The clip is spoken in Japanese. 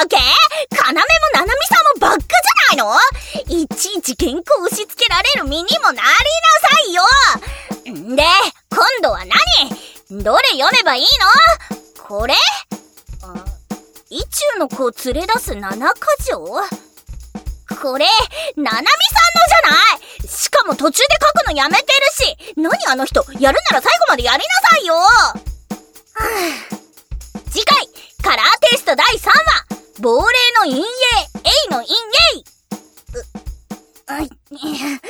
わけ？かなめもななみさんもバックじゃないの？いちいち原稿押し付けられる身にもなりなさいよ。んで、今度は何？どれ読めばいいの？これ？意中の子を連れ出す七か条これ、ななみさんのじゃない？しかも途中で書くのやめてるし何あの人？やるなら最後までやりなさいよ。の陰影 !A の陰影う、あ、いや、